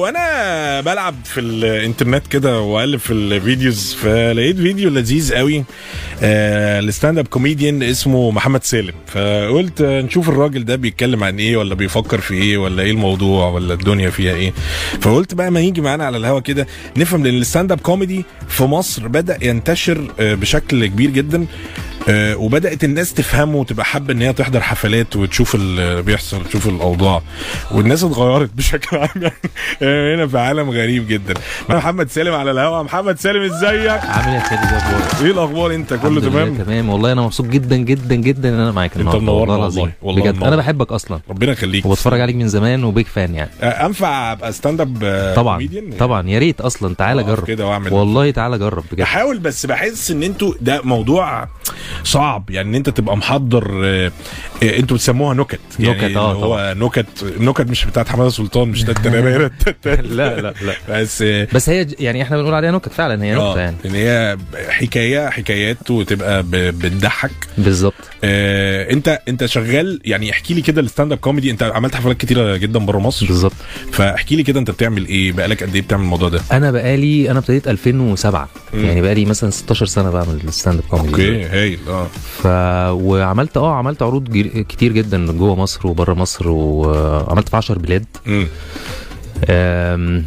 وأنا بلعب في الانترنت كده واقلب في ال videos فلقيت فيديو لذيذ قوي آه ال stand-up comedian اسمه محمد سالم. فقلت نشوف الراجل ده بيتكلم عن إيه ولا بيفكر في إيه ولا إيه الموضوع ولا الدنيا فيها إيه. فقلت بقى ما يجي معانا على الهوا كده نفهم لأن ال stand-up comedy في مصر بدأ ينتشر آه، بشكل كبير جدا. آه، وبدأت الناس تفهمه وتبقى حابة إن هي تحضر حفلات وتشوف اللي بيحصل تشوف الأوضاع. والناس اتغيرت بشكل عام يعني. آه، هنا في عالم غريب جدا. محمد سالم على الهوا محمد سالم إزيك؟ عامل إيه يا خالد؟ إيه الأخبار؟ أنت؟ كله تمام؟ تمام. والله أنا مبسوط جدا جدا جدا إن أنا معاك النهارده. منورنا والله والله، بجد. أنا بحبك أصلا. ربنا يخليك. وبتفرج عليك من زمان و big fan يعني. آه، أنفع أبقى stand-up طبعا؟ طبعا. يا ريت أصلا. تعالى جرب. كده وأعمل والله تعالى جرب بجد. بحاول بس بحس إن أنتوا ده موضوع صعب. يعني إن أنت تبقى محضر آه، آه، أنتوا بتسموها نكت يعني نكت، آه، هو نكت النكت مش بتاعت حمادة سلطان مش لا لا لا. بس آه، بس هي يعني إحنا بنقول عليها نكت فعلا هي نكته آه يعني. إن هي حكاية حكايات وتبقى بتضحك. بالظبط. آه أنت أنت شغال يعني احكي لي كده ال stand-up comedy. أنت عملت حفلات كتيرة جدا بره مصر. بالظبط. فاحكي لي كده أنت بتعمل إيه؟ بقالك قد إيه بتعمل الموضوع ده؟ أنا بقالي أنا ابتديت 2007 مم. يعني بقالي مثلا 16 سنة بعمل ال stand-up comedy. okay هايل. آه. ف وعملت آه عملت عروض جي- كتير جدا جوه مصر وبره مصر وعملت في 10 بلاد. مم. آم،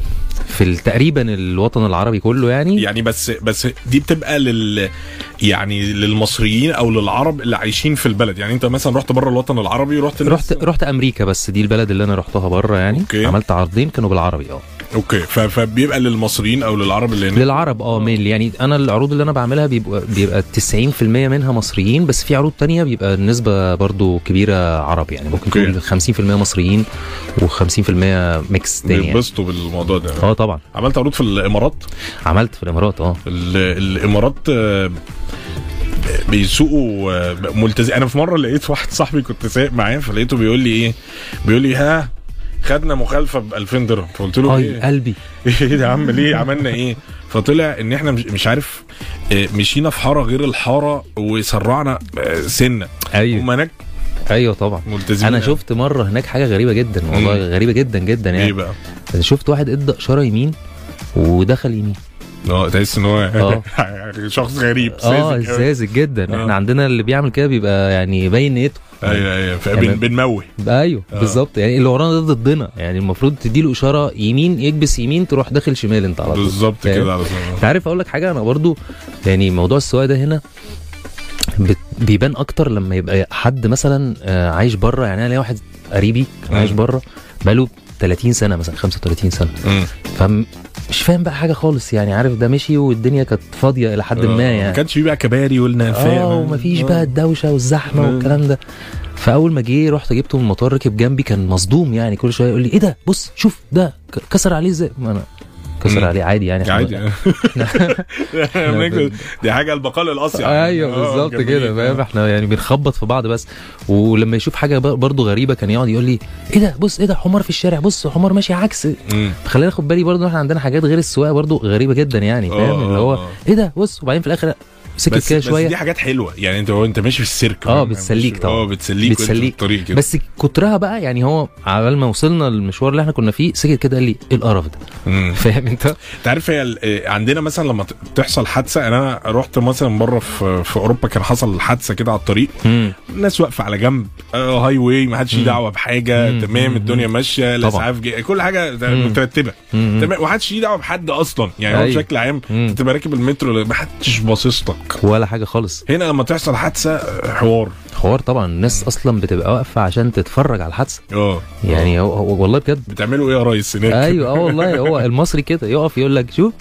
في تقريبا الوطن العربي كله يعني. يعني بس بس دي بتبقى لل يعني للمصريين أو للعرب اللي عايشين في البلد. يعني أنت مثلا رحت بره الوطن العربي ورحت رحت رحت أمريكا بس دي البلد اللي أنا رحتها بره يعني. okay. عملت عرضين كانوا بالعربي آه. okay. فبيبقى للمصريين أو للعرب اللي هناك؟ للعرب آه ميل. يعني أنا العروض اللي أنا بعملها بيبقى بيبقى 90% منها مصريين بس في عروض تانية بيبقى النسبة برضو كبيرة عرب يعني ممكن. تقول 50% مصريين و50% ميكس تاني يعني. بيتبسطوا بالموضوع ده. آه طبعا. عملت عروض في الإمارات؟ عملت في الإمارات آه. ال- الإمارات آه، بيسوقوا آه، ملتزم. أنا في مرة لقيت واحد صاحبي كنت سايق معاه فلقيته بيقول لي إيه؟ بيقول لي ها؟ خدنا مخالفة ب 2000 درهم فقلت له اي إيه؟ قلبي. إيه ده يا عم ليه عملنا إيه؟ فطلع إن إحنا مش, مش عارف آه، مشينا في حارة غير الحارة وسرعنا آه، سنة. أيوه. هم هناك أيوه طبعا. ملتزمين أنا أوي. شفت مرة هناك حاجة غريبة جدا والله. غريبة جدا جدا إيه يعني بقى؟ شفت واحد إدى اشاره يمين ودخل يمين. آه تحس إن هو آه. شخص غريب آه ساذج جدا آه. إحنا عندنا اللي بيعمل كده بيبقى يعني باين نيته أيوه أيوه تمام. بنموه أيوه آه. بالظبط يعني اللي ورانا ده ضدنا يعني المفروض تديله إشارة يمين يكبس يمين تروح داخل شمال أنت على طول بالظبط فاهم؟ كده على طول أنت عارف أقول لك حاجة أنا برضو يعني موضوع السواقة ده هنا بيبان أكتر لما يبقى حد مثلا عايش بره يعني أنا ليا واحد قريبي عايش. بره بقاله 30 سنة مثلا 35 سنة مم. فمش فاهم بقى حاجة خالص يعني عارف ده مشي والدنيا كانت فاضية إلى حد آه، ما ما يعني. كانش في بقى كباري والنفاق آه ومفيش بقى الدوشة والزحمة آه. والكلام ده. فأول ما جه رحت جبته من المطار ركب جنبي كان مصدوم يعني كل شوية يقول لي إيه ده؟ بص شوف ده كسر عليه إزاي؟ ما أنا كسر. عليه. عادي يعني عادي. دي حاجة البقاء الاصيل أيوه بالظبط كده فاهم؟ إحنا يعني بنخبط في بعض بس. ولما يشوف حاجة بر- برضه غريبة كان يقعد يقول لي إيه ده؟ بص إيه ده؟ حمار في الشارع. بص حمار ماشي عكس. خلينا ناخد بالي برضه إحنا عندنا حاجات غير السواقة برضه غريبة جدا يعني فاهم؟ آه، اللي هو آه. إيه ده؟ بص وبعدين في الآخر سكت بس, كده بس شوية دي حاجات حلوة يعني انت انت ماشي في السيرك آه؟ بتسليك طبعا. آه بتسليك بتسليك. الطريق كده بس كترها بقى يعني هو عبال ما وصلنا المشوار اللي إحنا كنا فيه سكت كده قال لي إيه القرف ده. فاهم انت انت عارف هي آه، عندنا مثلا لما تحصل حادثة أنا رحت مثلا مرة في في أوروبا كان حصل حادثة كده على الطريق مم. الناس واقفة على جنب آه هاي واي ما حدش ليه. دعوة بحاجة مم. تمام. الدنيا ماشية الاسعاف كل حاجة. مترتبة. تمام ومحدش ليه دعوة بحد أصلا يعني هو أيوة. بشكل عام. انت تبقى راكب المترو ما حدش باصص لك ولا حاجة خالص. هنا لما تحصل حادثة حوار. حوار طبعا. الناس أصلا بتبقى واقفة عشان تتفرج على الحادثة. آه. يعني هو, والله بجد. بتعملوا إيه يا ريس هناك؟ أيوه آه والله. هو المصري كده يقف يقول لك شوف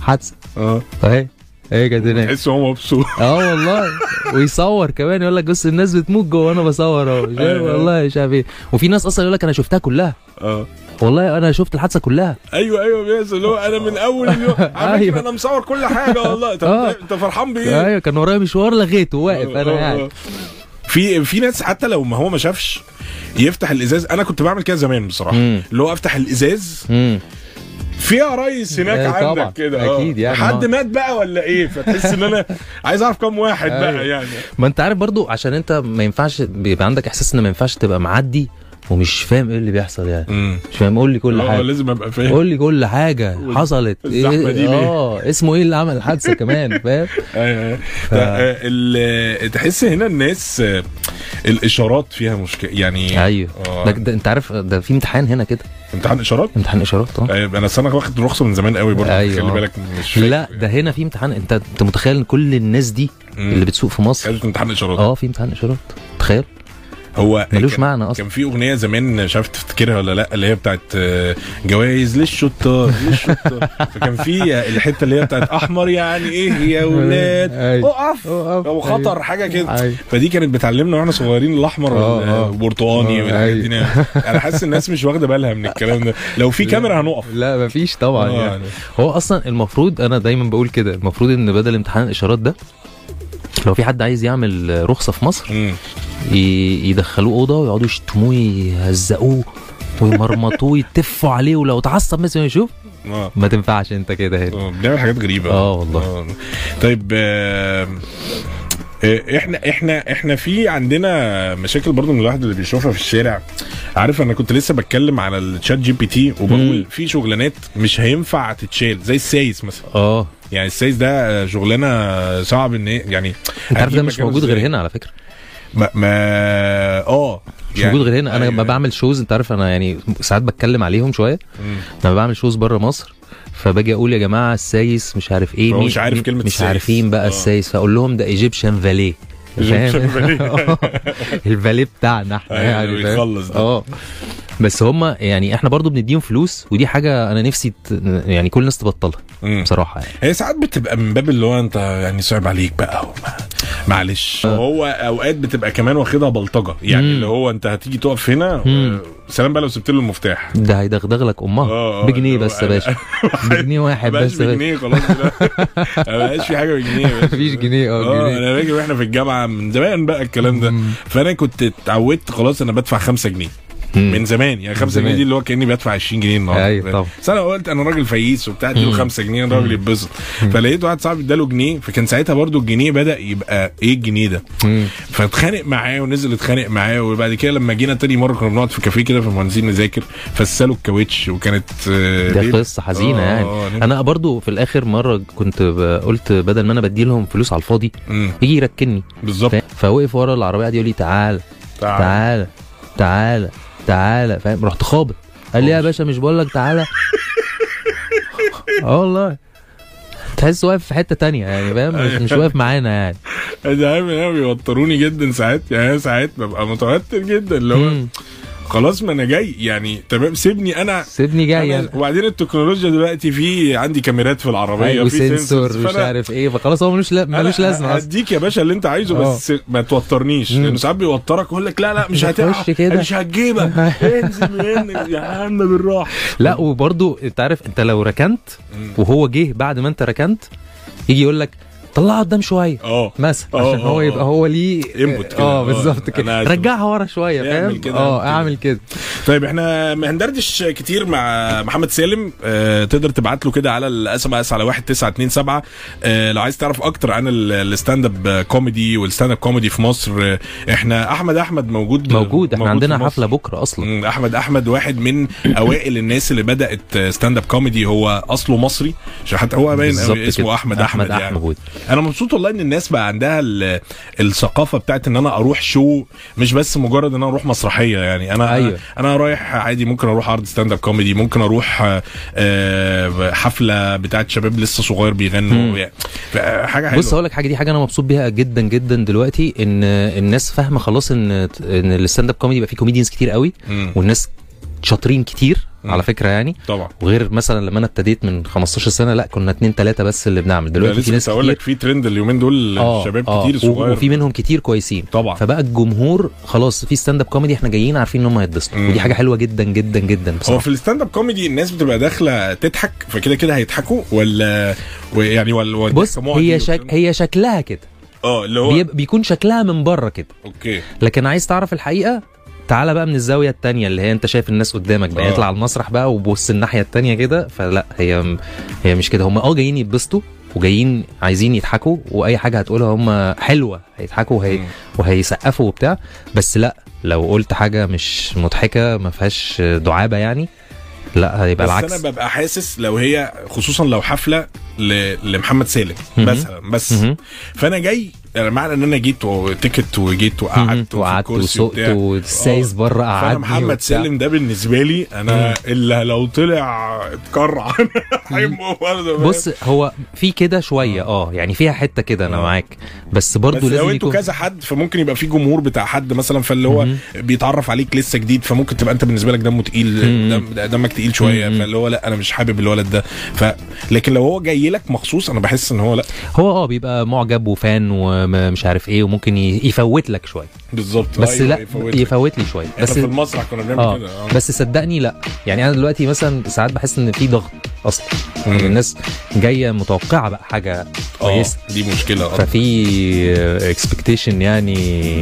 حادثة. آه. أهي أهي كانت هناك. تحس هو مبسوط. آه والله. ويصور كمان يقول لك بص الناس بتموت جوه وأنا بصور أهو. أيوة. والله مش عارف إيه. وفي ناس أصلا يقول لك أنا شفتها كلها. آه. والله أنا شفت الحادثة كلها أيوه أيوه بيحصل اللي هو أنا من أول اليوم أيوة. أنا مصور كل حاجة والله طب آه. انت- أنت فرحان بإيه؟ أيوه كان ورايا مشوار لغيته واقف أنا آه. في في ناس حتى لو ما هو ما شافش يفتح الإزاز أنا كنت بعمل كده زمان بصراحة مم. اللي هو أفتح الإزاز في يا ريس هناك طبعا. عندك كده. أكيد يعني، حد. مات بقى ولا إيه فتحس إن أنا عايز أعرف كام واحد أيوة. بقى يعني ما أنت عارف برضو عشان أنت ما ينفعش بيبقى عندك إحساس إن ما ينفعش تبقى معدي ومش فاهم إيه اللي بيحصل يعني. امم مش فاهم قول لي كل حاجة. لازم أبقى فاهم. قول لي كل حاجة. حصلت. الزحمة دي ليه؟ آه اسمه إيه اللي عمل الحادثه كمان؟ فاهم؟ أيوه أيوه. ده، آه، ال- تحس هنا الناس آه، الإشارات فيها مشكله يعني أيوه. آه، ده, ده أنت عارف ده في امتحان هنا كده. امتحان إشارات؟ امتحان إشارات آه. أيوه أنا سنه واخد رخصة من زمان قوي برضه أيوة. خلي بالك مش. لا ده هنا في امتحان. أنت أنت متخيل إن كل الناس دي مم. اللي بتسوق في مصر؟ امتحان إشارات. آه في امتحان إشارات. تخيل. هو ملوش معنى أصلا. كان في أغنية زمان مش عارف تفتكرها ولا لأ اللي هي بتاعت آه، جوائز للشطار للشطار. فكان في الحتة اللي هي بتاعت أحمر يعني إيه يا ولاد؟ أيوة. اقف أقف. أو خطر حاجة كده. أيوة. فدي كانت بتعلمنا وإحنا صغيرين الأحمر آه، آه. والبرتقاني والحاجات دي أيوة. أنا حاسس الناس مش واخدة بالها من الكلام ده. لو في كاميرا هنقف. لا مفيش طبعا آه، يعني. هو أصلا المفروض أنا دايما بقول كده المفروض إن بدل امتحان الإشارات ده لو في حد عايز يعمل رخصة في مصر يدخلوه أوضة ويقعدوا يشتموه يهزقوه ويمرمطوه يتفوا عليه ولو اتعصب مثلا يشوف. آه. ما تنفعش أنت كده. هنا آه، بنعمل حاجات غريبة. آه والله. آه. طيب آه، آه، إحنا إحنا إحنا في عندنا مشاكل برضو من الواحد اللي بيشوفها في الشارع. عارف أنا كنت لسه بتكلم على ال ChatGPT وبقول. في شغلانات مش هينفع تتشال زي السايس مثلا. آه. يعني السايس ده شغلانة صعب إن يعني أنت عارف ده مش موجود غير؟ هنا على فكرة. ما, ما آه مش موجود غير هنا أنا لما أيوة. بعمل shows أنت عارف أنا يعني ساعات بتكلم عليهم شوية. لما بعمل shows بره مصر فباجي أقول يا جماعة السايس مش عارف إيه مش عارف كلمة مش السايس. عارفين بقى آه. السايس فأقول لهم ده Egyptian valet. الفاليه بتاعنا إحنا أيوة، يعني؟ بيخلص ده. آه بس هم يعني إحنا برضو بنديهم فلوس ودي حاجة أنا نفسي ت... يعني كل الناس تبطلها. بصراحة يعني هي ساعات بتبقى من باب اللي هو أنت يعني صعب عليك بقى وما- معلش هو أوقات بتبقى كمان واخدها بلطجة يعني مم. اللي هو أنت هتيجي تقف هنا مم. آه، سلام بقى لو سبت له المفتاح ده هيدغدغ لك أمها آه، آه، بجنيه بس يا باشا بجنيه واحد بس. بجنيه خلاص ما بقاش في حاجة بجنيه. مفيش جنيه آه أنا فاكر وإحنا في الجامعة من زمان بقى الكلام ده. فأنا كنت اتعودت خلاص أنا بدفع 5 جنيه. من زمان يعني 5 زمان. جنيه دي اللي هو كأني بدفع 20 جنيه النهارده فاهم؟ طبعا. بس أنا قلت أنا راجل فييس وبتاع اديله مم. 5 جنيه الراجل يتبسط فلقيت واحد صاحبي اداله جنيه فكان ساعتها برضو الجنيه بدأ يبقى إيه الجنيه ده. فاتخانق معاه ونزل اتخانق معاه وبعد كده لما جينا تاني مرة كنا بنقعد في كافيه كده في المهندسين نذاكر فسالوا الكاوتش وكانت آه، ليلة. قصة حزينة آه، يعني آه،. أنا برضو في الآخر مرة كنت قلت بدل ما أنا بدي لهم فلوس على الفاضي يجي يركني بالظبط؟ فوقف ورا العربية قعد يقول لي تعال تعال. تعال تعال تعال فاهم؟ رحت خابط. قال لي يا باشا مش بقول لك تعالى. آه والله. تحس واقف في حتة تانية يعني فاهم؟ مش, مش واقف معانا يعني. انت عارف إن أنا بيوتروني جدا ساعات يعني أنا ساعات ببقى متوتر جدا اللي هو. خلاص ما أنا جاي. يعني تمام سيبني أنا. سيبني جاي أنا يعني وبعدين التكنولوجيا دلوقتي في عندي كاميرات في العربية أيوة، في sensors، مش عارف إيه. فخلاص هو ملوش ملوش لازمة هديك يا باشا اللي أنت عايزه آه. بس ما توترنيش. لأنه ساعات بيوترك يقول لك لا لا مش هتعرف. مش هتجيبك. انزل من يا عم بالراحة. لا وبرضو أنت عارف أنت لو ركنت وهو جه بعد ما أنت ركنت يجي يقول لك طلعها قدام شوية. آه. مثلا آه، عشان هو آه، يبقى آه. هو ليه input كده. آه بالظبط كده. رجعها ورا شوية فاهم؟ كده، آه أعمل كده. طيب إحنا هندردش كتير مع محمد سالم. آه تقدر تبعت له كده على ال SMS على 1927 آه لو عايز تعرف أكتر عن ال- الـ stand-up comedy وال stand-up comedy في مصر إحنا أحمد أحمد موجود موجود. إحنا عندنا في مصر. حفلة بكرة أصلا. أحمد أحمد واحد من أوائل الناس اللي بدأت stand-up comedy هو أصله مصري. عشان حتى هو باين اسمه. أحمد أحمد, أحمد يعني. أحمد أنا مبسوط والله ان الناس بقى عندها ال- الثقافة بتاعت ان أنا أروح show مش بس مجرد ان أنا أروح مسرحية يعني أنا أيوة. أنا رايح عادي ممكن أروح عرض stand-up comedy ممكن أروح آه، حفلة بتاعت شباب لسه صغير. بيغنوا يعني حاجة حلوة بص أقول لك حاجة دي حاجة أنا مبسوط بيها جدا جدا دلوقتي إن الناس فاهمة خلاص إن إن ال stand-up comedy بقى فيه comedians كتير قوي والناس شاطرين كتير مم. على فكرة يعني. طبعا. وغير مثلا لما أنا ابتديت من 15 سنة لا كنا اتنين تلاتة بس اللي بنعمل. دلوقتي دلوقتي في ناس أقول كتير لك في ترند اليومين دول آه شباب آه، كتير صغير. وفي منهم كتير كويسين. طبعا. فبقى الجمهور خلاص في stand-up comedy إحنا جايين عارفين إن هم هيتبسطوا. ودي حاجة حلوة جدا جدا جدا هو بصراحة. في ال stand-up comedy الناس بتبقى داخلة تضحك فكده كده هيضحكوا ولا يعني ولا بص هي شك... هي شكلها كده. آه اللي هو. بيكون شكلها من بره كده. okay. لكن عايز تعرف الحقيقة تعالى بقى من الزاوية التانية اللي هي انت شايف الناس قدامك بقى آه. يطلع على المسرح بقى وبص الناحية التانية كده فلا هي هي مش كده هم آه جايين يتبسطوا وجايين عايزين يضحكوا وأي حاجة هتقولها هم حلوة هيضحكوا وهي... وهيسقفوا وبتاع بس لا لو قلت حاجة مش مضحكة ما فيهاش دعابة يعني لا هيبقى بس العكس أنا ببقى حاسس لو هي خصوصا لو حفلة. لمحمد سالم. مثلا بس. فأنا جاي يعني معنى إن أنا جيت و ticket وجيت وقعدت وقعدت وسقت. والسايس. بره قعدني محمد. سالم ده بالنسبة لي أنا اللي لو طلع اتكرع برضه بص هو في كده شوية آه يعني فيها حتة كده أنا آه. معاك بس برضو بس لازم لو أنتوا كذا حد فممكن يبقى في جمهور بتاع حد مثلا فاللي هو. بيتعرف عليك لسه جديد فممكن تبقى أنت بالنسبة لك دمه تقيل دمك تقيل شوية. فاللي هو لأ أنا مش حابب الولد ده ف لكن لو هو جاي لك مخصوص؟ أنا بحس إن هو لأ. هو آه بيبقى معجب وفان ومش عارف إيه وممكن يفوت لك شوية. بالظبط. بس أيوة، لأ يفوت. يفوت لي شوية. بس في المسرح كنا بنعمل آه كده آه. بس صدقني لأ. يعني أنا دلوقتي مثلا ساعات بحس إن في ضغط أصلا. يعني الناس جاية متوقعة بقى حاجة آه كويسة. دي مشكلة آه. ففي expectation يعني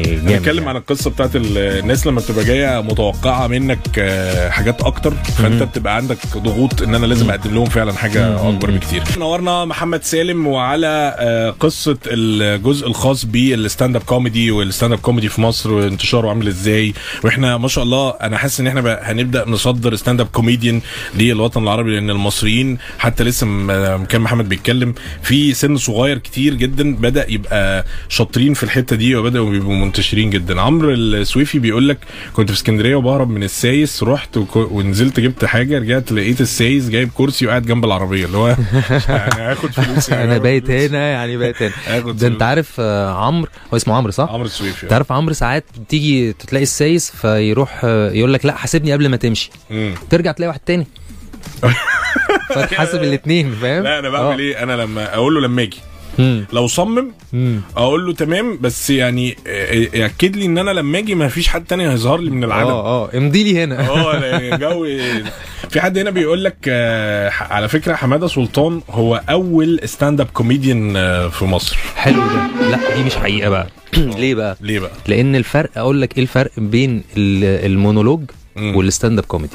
جامد بنتكلم يعني. عن القصة بتاعت ال- الناس لما بتبقى جاية متوقعة منك آه، حاجات أكتر فأنت. بتبقى عندك ضغوط إن أنا لازم أقدم لهم فعلا حاجة. أكبر بكتير. نورنا محمد سالم وعلى آه، قصة الجزء الخاص بال stand-up comedy وال stand-up comedy في مصر وانتشاره عامل إزاي. وإحنا ما شاء الله أنا حاسس ان إحنا هنبدأ نصدر stand-up comedian للوطن العربي لأن المصريين حتى لسه م- كان محمد بيتكلم. في سن صغير كتير جدا بدأ يبقى شاطرين في الحتة دي وبدأوا يبقوا منتشرين جدا. عمرو السويفي بيقول لك كنت في اسكندرية وبهرب من السايس رحت ونزلت جبت حاجة رجعت لقيت السايس جايب كرسي وقاعد جنب العربية. اللي هو يعني هاخد فلوس يعني أنا بايت. هنا يعني بايت هنا ده أنت. عارف آه، عمرو هو اسمه عمرو صح؟ عمرو السويفي أنت عارف عمرو ساعات تيجي تلاقي السايس فيروح آه، يقول لك لا حاسبني قبل ما تمشي مم. ترجع تلاقي واحد تاني فتحاسب الاثنين فاهم؟ لا أنا بعمل إيه أنا لما أقول له لما أجي لو صمم أقول له تمام بس يعني ياكد لي إن أنا لما أجي ما فيش حد تاني هيظهر لي من العالم آه آه امضي لي هنا آه لا، جو في حد هنا بيقول لك آه، على فكرة حمادة سلطان هو أول stand-up comedian آه، في مصر حلو ده لا دي مش حقيقة بقى ليه بقى؟ ليه بقى؟ لأن الفرق أقول لك إيه الفرق بين ال- المونولوج. وال stand-up comedy.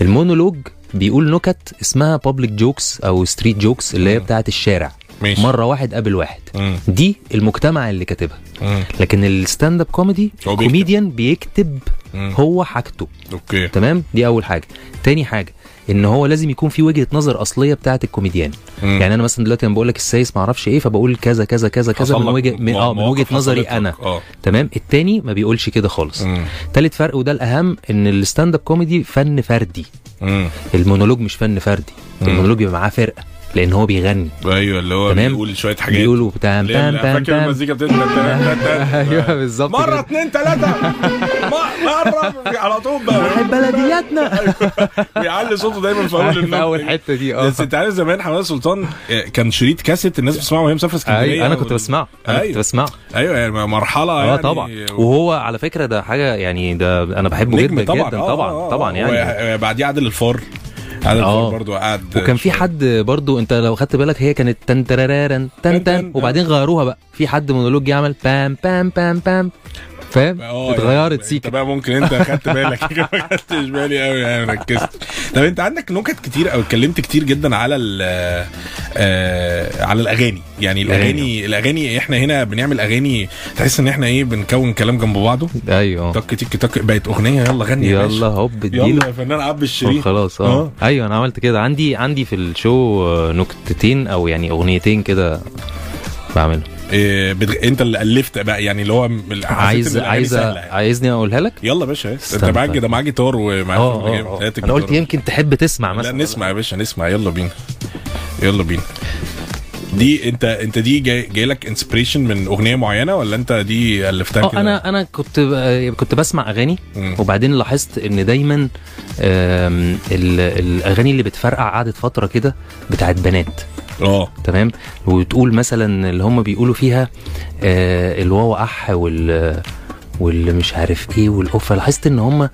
المونولوج بيقول نكت اسمها public jokes أو street jokes اللي هي. بتاعه الشارع ماشي مرة واحد قابل واحد مم. دي المجتمع اللي كاتبها. لكن ال stand-up comedy. comedian بيكتب مم. هو حاجته okay تمام دي أول حاجة تاني حاجة إن هو لازم يكون في وجهة نظر أصلية بتاعة الكوميديان مم. يعني أنا مثلا دلوقتي لما بقول لك السايس ما أعرفش إيه فبقول كذا كذا كذا كذا من وجهه من آه من وجهة نظري. أنا آه تمام التاني ما بيقولش كده خالص مم. تالت فرق وده الأهم إن ال stand-up comedy فن فردي مم. المونولوج مش فن فردي. المونولوج بيبقى معاه فرقة لأن هو بيغني. أيوه اللي هو تمام. بيقول شوية حاجات. بيقولوا بتاع اللي بام بام فاكر المزيكا بتاعت أيوه بالظبط مرة. اتنين تلاتة. مرة على طول بقى. بحب بلدياتنا. بيعلي صوته دايما في أول في أول. حتة دي آه. بس أنت عارف زمان حمادة سلطان آه، كان شريط كاسيت الناس بتسمعه وهي مسافرة اسكندريه أيوه أنا كنت بسمعه أنا كنت أيوة. بسمعه. أيوه يعني مرحلة آه يعني. طبعا. وهو على فكرة ده حاجة يعني ده أنا بحبه نجم جدا طبعا. جدا آه، طبعا آه، طبعا. يعني وبعديه عادل الفار عادل آه. برضه قعد وكان في. حد برضو انت لو خدت بالك هي كانت تن تن تن وبعدين غيروها بقى في حد مونولوج يعمل بام بام بام بام فاهم؟ آه اتغيرت يعني سيكا بقى ممكن انت خدت بالك. ما خدتش بالي قوي يعني ركزت. طب انت عندك نكت كتير أو اتكلمت كتير جدا على آه على الاغاني؟ يعني الاغاني. الاغاني إحنا هنا بنعمل اغاني تحس ان إحنا إيه بنكون كلام جنب بعضه؟ أيوه. تك تك تك بقت اغنية يلا غني يا باشا. يلا هوب اديله. يلا يا فنان عبد الشريف. خلاص آه. آه. أيوه أنا عملت كده. عندي عندي في الشو آه، نكتتين أو يعني اغنيتين كده بعملهم. إيه. انت اللي ألفت بقى يعني اللي هو عايز الأغاني عايز يعني. عايزني أقولها لك يلا يا باشا انت معاك طيب. ده معاه جيتار آه جامد. آه هات أنا قلت. يمكن تحب تسمع لا مثلا نسمع يا باشا نسمع يلا بينا يلا بينا دي انت انت دي جاي, جاي لك انسبريشن من أغنية معينة ولا انت دي ألفتها كده أنا أنا كنت كنت بسمع أغاني. وبعدين لاحظت إن دايما الأغاني اللي بتفرقع قعدت فترة كده بتاعت بنات آه. تمام؟ وتقول مثلا اللي هم بيقولوا فيها آه، الواو أح وال واللي مش عارف إيه والاوفا لاحظت إن هم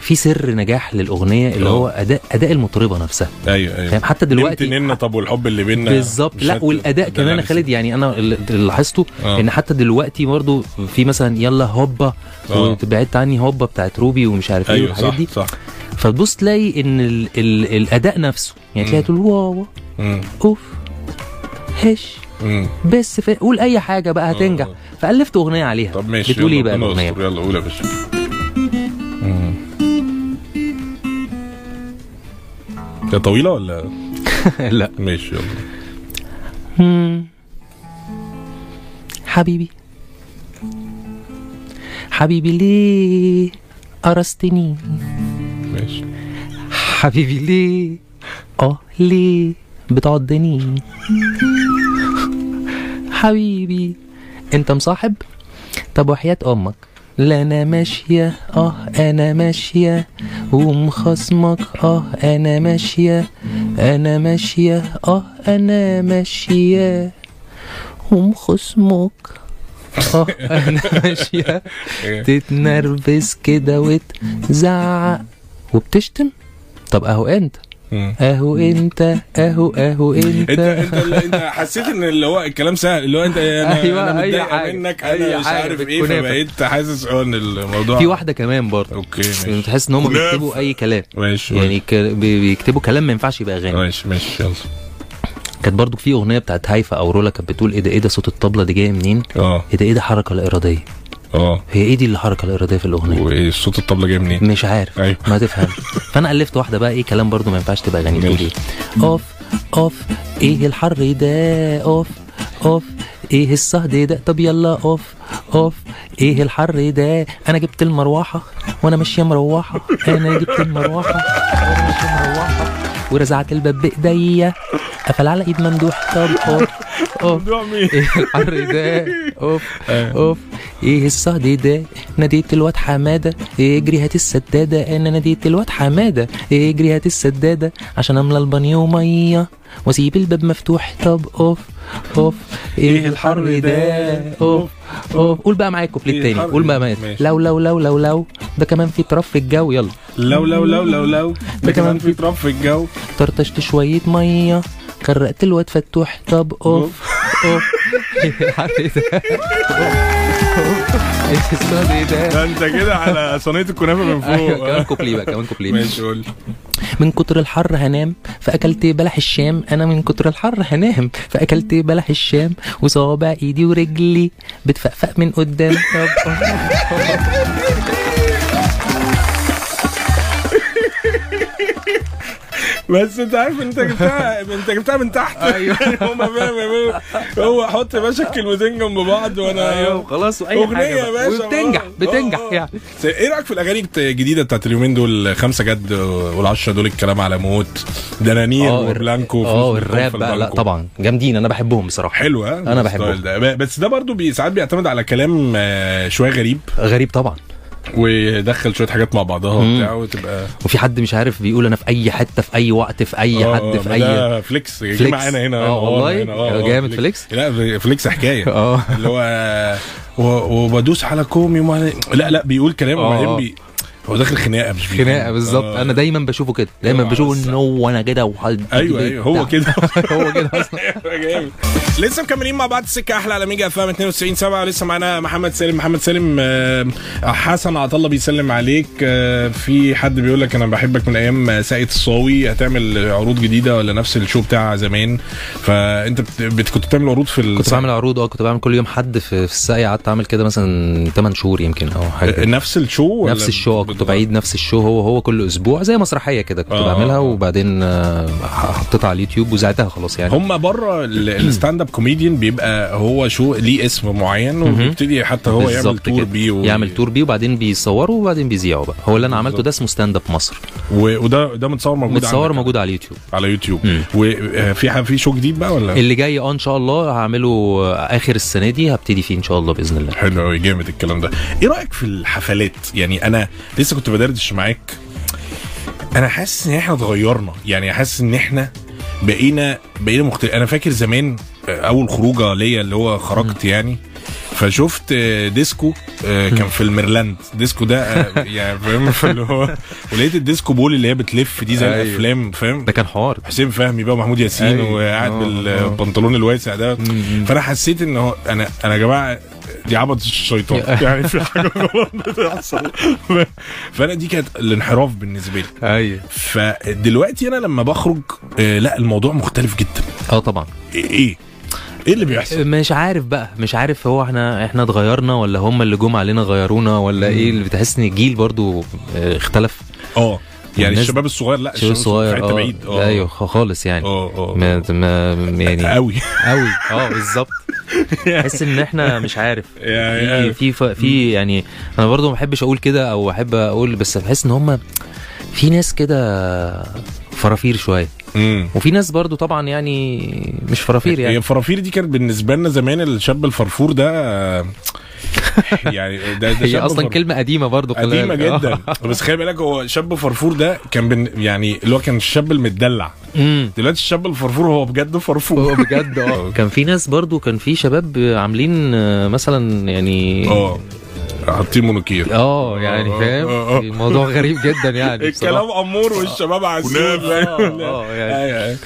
في سر نجاح للأغنية اللي. هو أداء أداء المطربة نفسها. أيوه أيوه. فاهم؟ حتى دلوقتي نمت طب والحب اللي بينا. بالظبط. لا والأداء كمان يا خالد يعني أنا اللي لاحظته آه. إن حتى دلوقتي برضو في مثلا يلا هوبا آه. وبعدت عني هوبا بتاعت روبي ومش عارف إيه أيوه والحاجات دي. صح. فتبص تلاقي إن ال ال الأداء نفسه. يعني تلاقي. تقول واو. مم. أوف. هش. مم. بس في قول أي حاجة بقى هتنجح. آه. فألفت أغنية عليها. طب ماشي بتقول يلا إيه بقى الأغنية. يلا قول يا باشا. مم. هي طويلة ولا؟ لا. ماشي يلا. مم. حبيبي. حبيبي ليه قرصتني ماشي. حبيبي ليه؟ آه ليه؟ بتعضني حبيبي انت مصاحب؟ طب وحياة أمك؟ لا أنا ماشية. آه أنا ماشية. ومخصمك آه أنا ماشية. أنا ماشية. آه أنا ماشية. ومخصمك آه أنا ماشية. إيه؟ تتنرفز كده وتزعق. وبتشتم؟ طب أهو أنت. أهو إنت أهو أهو إنت. إنت إنت حسيت إن اللي هو الكلام سهل اللي هو إنت أنا أيوة، أنا أي متضايق حاجة، منك أنا مش حاجة عارف إيه بالكنافة. فبقيت حاسس ان الموضوع. في واحدة كمان برضه. أوكي يعني ماشي تحس إن هم. بيكتبوا أي كلام. ماشي يعني بيكتبوا كلام ما ينفعش يبقى اغاني ماشي ماشي يلا. كانت برضه في أغنية بتاعت هايفا أو رولا كانت بتقول إيه ده إيه ده صوت الطبلة دي جاية منين؟ آه. إيه ده إيه ده الحركه الاراديه آه. هي إيه دي الحركة الإرادية في الأغنية؟ وإيه صوت الطبلة جاي منين؟ مش عارف. أيوه. ما تفهم. فأنا ألفت واحدة بقى إيه كلام برضو ما ينفعش تبقى اغاني بتقول ماشي. إيه؟ أوف أوف إيه الحر ده؟ أوف أوف إيه الصهد ده؟ طب يلا أوف أوف إيه الحر ده؟ أنا جبت المروحة وأنا ماشية مروحة. أنا جبت المروحة وأنا ماشية مروحة ورزعت الباب بايديا قفل على إيد ممدوح؟ طب أوف أوف؟ إيه الحر ده اوف أوف. إيه الصهد ده ناديت الواد حمادة. اجري هات السدادة؟ أنا ناديت الواد حمادة. اجري هات السدادة؟ عشان أملى البانيو ميه وأسيب الباب مفتوح. طب أوف أوف. إيه الحر ده أوف أوف. قول بقى معايا الكوبليه إيه التاني. الحر قول بقى؟ معايا. لو لو لو لو لو. ده كمان في طرف في الجو. يلا. لو لو لو لو لو. ده كمان في تراب في الجو. طرطشت شوية مية. غرقت الواد فتوح. طب أوف أوف. إيه ده. إيه الصهد ده. ده انت كده على صينية الكنافة من أيوه كمان فوق كوبليه بقى كمان كوبليه ماشي قول من كتر الحر هنام فأكلت بلح الشام. أنا من كتر الحر هنام فأكلت بلح الشام. وصوابع إيدي ورجلي بتفقفق من قدام. طب بس انت عارف انت جبتها انت جبتها من تحت. أيوه. هم هو حط يا باشا الكلمتين جنب بعض وأنا خلاص وأي أغنية حاجة يا. باشا. وبتنجح آه، بتنجح آه، آه. يعني إيه رأيك في الأغاني الجديدة بتاعت اليومين دول؟ خمسة جد والعشرة دول الكلام على موت. دنانير آه وبلانكو آه الراب بقى. لا. طبعا. جامدين أنا بحبهم بصراحة. حلو ها أنا بحبه. الستايل ده. بس ده برضو ساعات بيعتمد على كلام آه، شوية غريب. غريب طبعا. ويدخل شوية حاجات مع بعضها. وبتاع وتبقى وفي حد مش عارف بيقول أنا في أي حتة في أي وقت في أي آه، حد آه، في أي فليكس جه. معانا هنا آه والله آه، آه، جامد فليكس لا فليكس حكاية آه اللي هو وبدوس على كومي وما لا لا بيقول كلام آه. وبعدين بي هو داخل خناقة مش. خناقة بالظبط. آه. أنا دايما بشوفه كده. دايما آه، بشوفه ان هو أنا كده وحد أيوه أيوه هو كده. هو كده أصلا. جامد. لسه مكملين مع بعض السكه أحلى على Mega FM 92 7 لسه معانا محمد سالم محمد سالم آه، حسن عطا الله بيسلم عليك. آه، في حد بيقول لك أنا بحبك من أيام ساقية الصاوي. هتعمل عروض جديدة ولا نفس ال show بتاع زمان؟ فأنت بت... كنت بتعمل عروض في ال... كنت بعمل عروض آه كنت بعمل كل يوم حد في, في الساقية. قعدت أعمل كده مثلا 8 شهور يمكن أو حاجة كده. نفس ال show نفس ال show آه، كنت؟ بعيد نفس ال show هو هو كل أسبوع زي مسرحية كده كنت آه، بعملها آه. وبعدين آه، حطيتها على اليوتيوب وزعتها خلاص يعني. هم بره ال- ال stand-up comedian بيبقى هو show ليه اسم معين وبيبتدي حتى هو يعمل tour. بيه و... يعمل tour بيه وبعدين بيصوروا وبعدين بيذيعوا بقى. هو اللي أنا عملته. ده اسمه stand-up مصر. و... وده ده متصور موجود متصور عندك؟ موجود على اليوتيوب. على يوتيوب. وفي ح- في show جديد بقى ولا؟ اللي جاي آه إن شاء الله هعمله آه، آخر السنة دي هبتدي فيه إن شاء الله بإذن الله. حلو قوي جامد الكلام ده. إيه رأيك في الحفلات؟ يعني أنا لسه كنت بدردش معاك. أنا حاسس إن إحنا اتغيرنا. يعني حاسس إن إحنا بقينا بقينا مختلف أنا فاكر زمان آه، أول خروجة ليا اللي هو خرجت يعني فشفت آه، ديسكو آه، كان في الميرلاند. ديسكو ده يعني فاهم؟ فاللي هو ولقيت ال disco ball اللي هي بتلف دي زي أيوة. الأفلام فاهم؟ ده كان حوار. حسين فهمي بقى ومحمود ياسين أيوة. وقاعد بالبنطلون الواسع ده. فأنا حسيت إن هو أنا أنا يا جماعة دي عبدة الشيطان. يعني في حاجة غلط. بتحصل فأنا دي كانت الانحراف بالنسبة لي. أيوه فدلوقتي أنا لما بخرج آه لا الموضوع مختلف جدا. آه طبعا. إيه إيه؟ إيه اللي بيحصل؟ مش عارف بقى. مش عارف هو إحنا إحنا اتغيرنا ولا هم اللي جم علينا غيرونا ولا. إيه؟ اللي بتحس إن الجيل برضو آه، اختلف. آه. يعني الشباب الصغير لا الشباب الصغير في حتة بعيد آه أيوه خالص يعني. آه آه ما يعني قوي. قوي آه بالظبط. تحس إن إحنا مش عارف. يعني في في في يعني أنا برضو ما بحبش أقول كده أو أحب أقول بس بحس إن هم في ناس كده فرافير شوية. امم وفي ناس برضو طبعا يعني مش فرافير يعني. الفرافير دي كانت بالنسبة لنا زمان الشاب الفرفور ده يعني ده, ده هي أصلا فر- كلمة قديمة برضو قديمة بالك. جدا. بس خلي بالك هو شاب فرفور ده كان بن يعني اللي هو كان الشاب المدلع دلوقتي الشاب الفرفور هو بجد فرفور هو بجد آه. كان في ناس برضو كان في شباب عاملين آه، مثلا يعني آه حاطين مونوكير. آه يعني آه، فاهم؟ آه، آه. الموضوع غريب جدا يعني. الكلام أمور والشباب عسول آه، آه، يعني.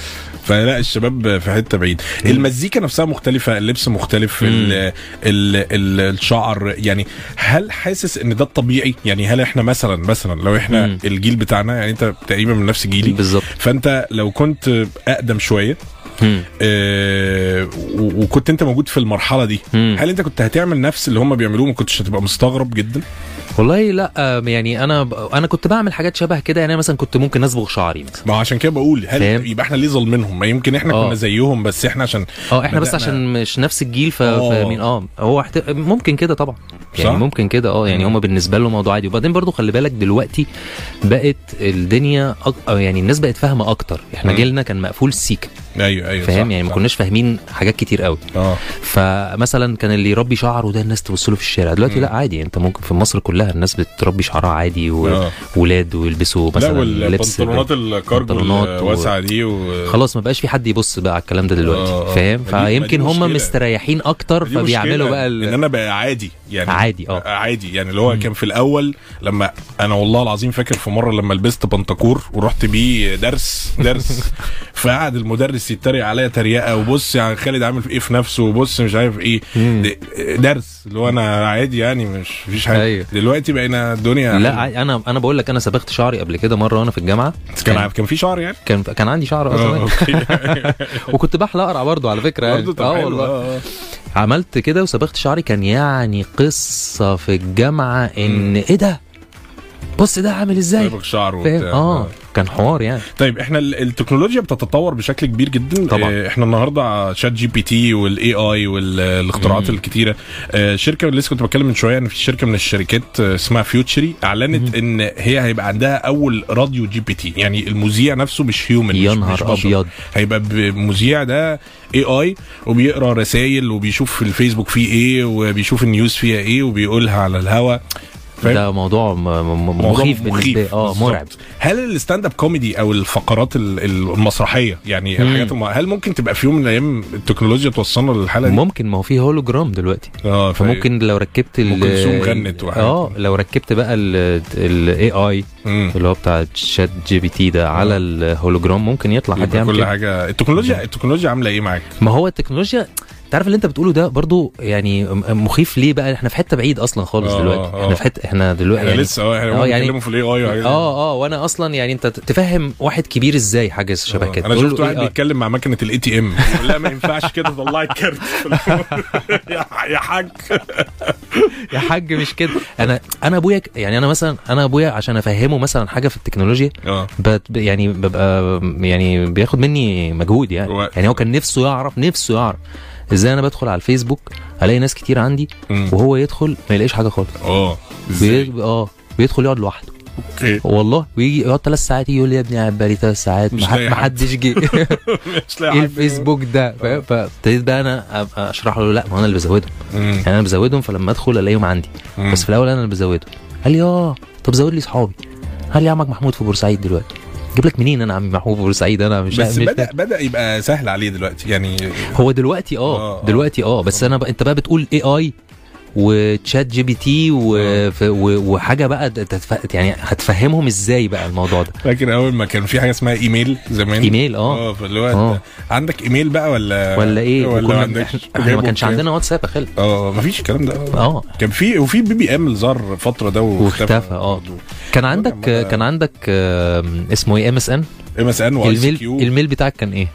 فلا الشباب في حتة بعيد. المزيكا نفسها مختلفة اللبس مختلف ال ال ال الشعر. يعني هل حاسس إن ده الطبيعي؟ يعني هل إحنا مثلا مثلا لو إحنا مم. الجيل بتاعنا يعني أنت تقريبا من نفس جيلي. بالظبط. فأنت لو كنت أقدم شوية. آه، وكنت أنت موجود في المرحلة دي مم. هل أنت كنت هتعمل نفس اللي هم بيعملوه؟ ما كنتش هتبقى مستغرب جدا؟ والله لا يعني أنا أنا كنت بعمل حاجات شبه كده يعني أنا مثلا كنت ممكن اصبغ شعري مثلا ما عشان كده بقول هل فاهم. يبقى إحنا ليه ظالمينهم ما يمكن إحنا آه. كنا زيهم بس إحنا عشان آه إحنا بس عشان مش نفس الجيل ف... آه. فمين آه هو احت... ممكن كده طبعا يعني صح؟ ممكن كده آه يعني. هم بالنسبة له موضوع عادي وبعدين برضو خلي بالك دلوقتي بقت الدنيا أك... أو يعني الناس بقت فاهمة أكتر إحنا مم. جيلنا كان مقفول سيكا أيوه أيوه فاهم يعني ما. كناش فاهمين حاجات كتير قوي آه فمثلا كان اللي يربي شعره ده الناس تبص له في الشارع دلوقتي. لا عادي انت ممكن في مصر كلها الناس بتربي شعرها عادي آه. وولاد ويلبسوا لا مثلا لبس والبنطلونات الكارجو الواسعة دي و... خلاص ما بقاش في حد يبص بقى على الكلام ده دلوقتي آه، آه. فاهم ما دي فيمكن هم. مستريحين أكتر فبيعملوا بقى إن ال... أنا بقى عادي يعني عادي آه عادي يعني اللي هو. كان في الأول لما أنا والله العظيم فاكر في مرة لما لبست بنطكور ورحت بيه درس درس فقعد المدرس يتريق عليا تريقة وبص يا خالد عامل في إيه في نفسه وبص مش عارف إيه. درس اللي هو أنا عادي يعني مش مفيش حاجة. أيوة. دلوقتي بقينا الدنيا لا عادي، أنا أنا بقول لك أنا صبغت شعري قبل كده مرة وأنا في الجامعة. كان كان في شعر يعني؟ كان كان عندي شعر آه، أصلا أوكي. وكنت بحلق أقرع برضه على فكرة يعني. آه والله. آه، آه. عملت كده وصبغت شعري. كان يعني قصة في الجامعة إن إيه ده؟ بص ده عامل إزاي؟ صابغ شعر فاهم؟ وبتاع. آه. كان حوار يعني طيب إحنا ال- التكنولوجيا بتتطور بشكل كبير جدا طبعا. آه، إحنا النهارده ChatGPT وال AI والإختراعات مم. الكتيرة آه، شركة لسه كنت بتكلم من شوية إن في شركة من الشركات آه، اسمها Futuri أعلنت إن هي هيبقى عندها أول Radio GPT يعني المذيع نفسه مش human يا مش, نهار. أبيض هيبقى مذيع ده AI وبيقرأ رسائل وبيشوف في الفيسبوك فيه إيه وبيشوف ال news فيها إيه وبيقولها على الهوا؟ ده موضوع مخيف بالنسبة آه. مرعب هل ال stand-up comedy أو الفقرات ال- ال- المسرحية يعني مم. الحاجات الم... هل ممكن تبقى في يوم من الأيام التكنولوجيا توصلنا للحالة دي؟ ممكن ما هو في هولوجرام دلوقتي آه فممكن لو ركبت أم كلثوم غنت. آه لو ركبت بقى ال AI. اللي هو بتاع ChatGPT ده على الهولوجرام ممكن يطلع حد يعمل كل حاجة التكنولوجيا التكنولوجيا عاملة إيه معاك؟ ما هو التكنولوجيا انت عارف اللي انت بتقوله ده برضو يعني مخيف ليه بقى؟ إحنا في حتة بعيد أصلا خالص آه، دلوقتي. آه. إحنا في حتة إحنا دلوقتي إحنا يعني لسه آه إحنا آه، آه يعني- في ال AI آه آه وأنا أصلا يعني أنت تفهم واحد كبير إزاي حاجة شبه كده. أنا شفت واحد إيه، آه، بيتكلم مع مكنة ال ATM لا ما ينفعش كده طلعي الكارت يا حاج. يا حاج مش كده. أنا أنا أبويا يعني أنا مثلا أنا أبويا عشان أفهمه مثلا حاجة في التكنولوجيا يعني ببقى يعني بياخد مني مجهود يعني. يعني هو كان نفسه يعرف نفسه يعرف. إزاي أنا بدخل على الفيسبوك الاقي ناس كتير عندي مم. وهو يدخل ما يلاقيش حاجة خالص آه إزاي؟ بي... آه بيدخل يقعد لوحده أوكي والله ويجي يقعد ثلاث ساعات يقول لي يا ابني قاعد بقالي ثلاث ساعات ما. حدش جه مش لاقي إيه. الفيسبوك ده فاهم؟ فابتديت بقى أنا أشرح له لا ما هو أنا اللي بزودهم. يعني أنا بزودهم فلما أدخل ألاقيهم عندي مم. بس في الأول أنا اللي بزودهم قال لي آه طب زود لي صحابي قال لي عمك محمود في بورسعيد دلوقتي جيب لك منين أنا عم محمود في بورسعيد أنا مش بس مش بدا بدأ يبقى سهل عليه دلوقتي يعني هو دلوقتي آه آه، آه. دلوقتي آه بس أنا بقى أنت بقى بتقول AI و ChatGPT. وحاجة بقى. يعني هتفهمهم إزاي بقى الموضوع ده فاكر أول ما كان في حاجة اسمها إيميل زمان إيميل آه آه فاللي هو آه. عندك إيميل بقى ولا ولا إيه ولا ما عندكش إحنا ما كانش؟ عندنا واتساب يا خالد آه مفيش الكلام ده آه كان في وفي BBM اللي ظهر فتره ده واختفى، آه. كان عندك كان عندك اسمه إيه MSN MSN ال mail بتاعك كان إيه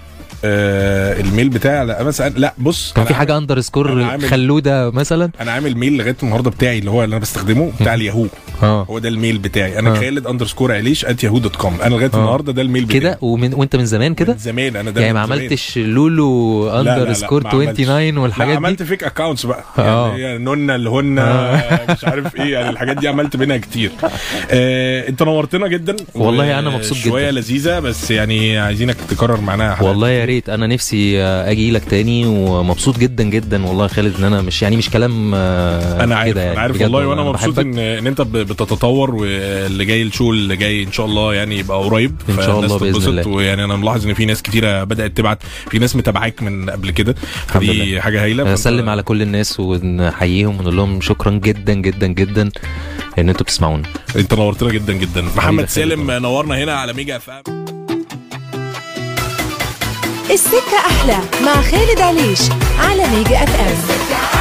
آه ال mail بتاعي على MSN لا بص كان في حاجة underscore خلودة مثلا أنا عامل mail لغاية النهارده بتاعي اللي هو اللي أنا بستخدمه بتاع الياهو آه هو ده ال mail بتاعي أنا آه. خالد underscore عليش at Yahoo dot com أنا لغاية آه. النهارده ده ال mail بتاعي كده ومن وأنت من زمان كده من زمان أنا ده يعني ما. عملتش لولو لا، لا، underscore ما عملتش. 29 لا والحاجات دي عملت fake accounts بقى آه. يعني هي نونا الهن آه. مش عارف إيه يعني الحاجات دي عملت منها كتير آه انت نورتنا جدا والله أنا مبسوط شوية جدا. لذيذة بس يعني عايزينك تكرر معانا. والله يا ريت أنا نفسي أجي لك تاني ومبسوط جدا جدا والله خالد ان أنا مش يعني مش كلام آه، أنا عارف يعني أنا عارف والله وأنا مبسوط. ان إن أنت بتتطور واللي جاي الشو اللي جاي إن شاء الله يعني يبقى قريب إن شاء الله بإذن تتبسط. الله. ويعني أنا ملاحظ إن في ناس كتيرة بدأت تبعت في ناس متابعاك من قبل كده لله. حاجة هايلة أسلم على كل الناس ونحييهم ونقول لهم شكرا جدا جدا جدا إن أنتوا بتسمعونا أنت نورتنا جدا جدا محمد سالم. نورنا هنا على ميجا أف أم السكة أحلى مع خالد عليش على ميجا أف أم.